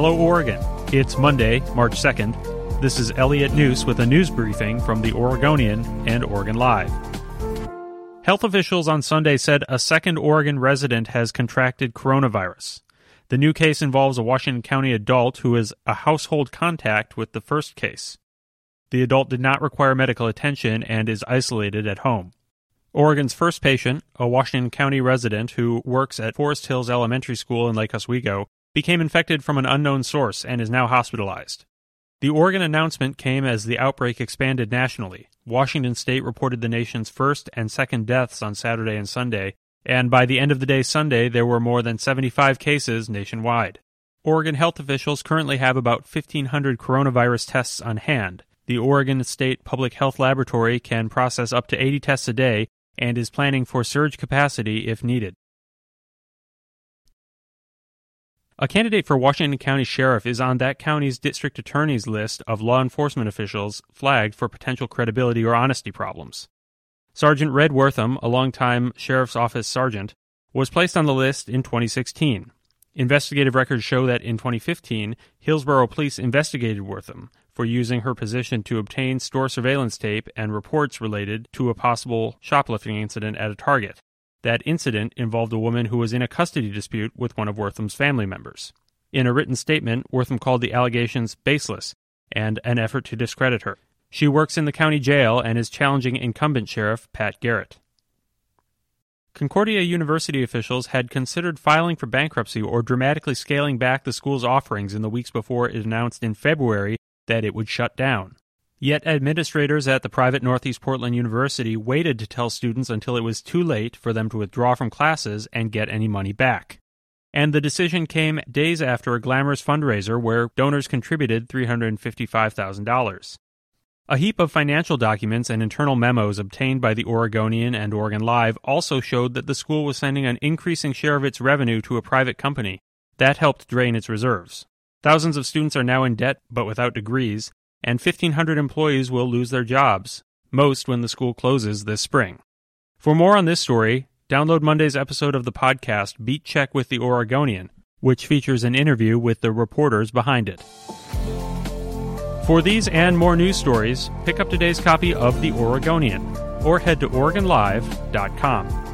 Hello, Oregon. It's Monday, March 2nd. This is Elliot Njus with a news briefing from the Oregonian and Oregon Live. Health officials on Sunday said a second Oregon resident has contracted coronavirus. The new case involves a Washington County adult who is a household contact with the first case. The adult did not require medical attention and is isolated at home. Oregon's first patient, a Washington County resident who works at Forest Hills Elementary School in Lake Oswego, became infected from an unknown source and is now hospitalized. The Oregon announcement came as the outbreak expanded nationally. Washington state reported the nation's first and second deaths on Saturday and Sunday, and by the end of the day Sunday, there were more than 75 cases nationwide. Oregon health officials currently have about 1,500 coronavirus tests on hand. The Oregon State Public Health Laboratory can process up to 80 tests a day and is planning for surge capacity if needed. A candidate for Washington County Sheriff is on that county's district attorney's list of law enforcement officials flagged for potential credibility or honesty problems. Sergeant Red Wortham, a longtime sheriff's office sergeant, was placed on the list in 2016. Investigative records show that in 2015, Hillsboro police investigated Wortham for using her position to obtain store surveillance tape and reports related to a possible shoplifting incident at a Target. That incident involved a woman who was in a custody dispute with one of Wortham's family members. In a written statement, Wortham called the allegations baseless and an effort to discredit her. She works in the county jail and is challenging incumbent sheriff Pat Garrett. Concordia University officials had considered filing for bankruptcy or dramatically scaling back the school's offerings in the weeks before it announced in February that it would shut down. Yet administrators at the private Northeast Portland University waited to tell students until it was too late for them to withdraw from classes and get any money back. And the decision came days after a glamorous fundraiser where donors contributed $355,000. A heap of financial documents and internal memos obtained by the Oregonian and Oregon Live also showed that the school was sending an increasing share of its revenue to a private company. That helped drain its reserves. Thousands of students are now in debt but without degrees, and 1,500 employees will lose their jobs, most when the school closes this spring. For more on this story, download Monday's episode of the podcast Beat Check with the Oregonian, which features an interview with the reporters behind it. For these and more news stories, pick up today's copy of The Oregonian or head to OregonLive.com.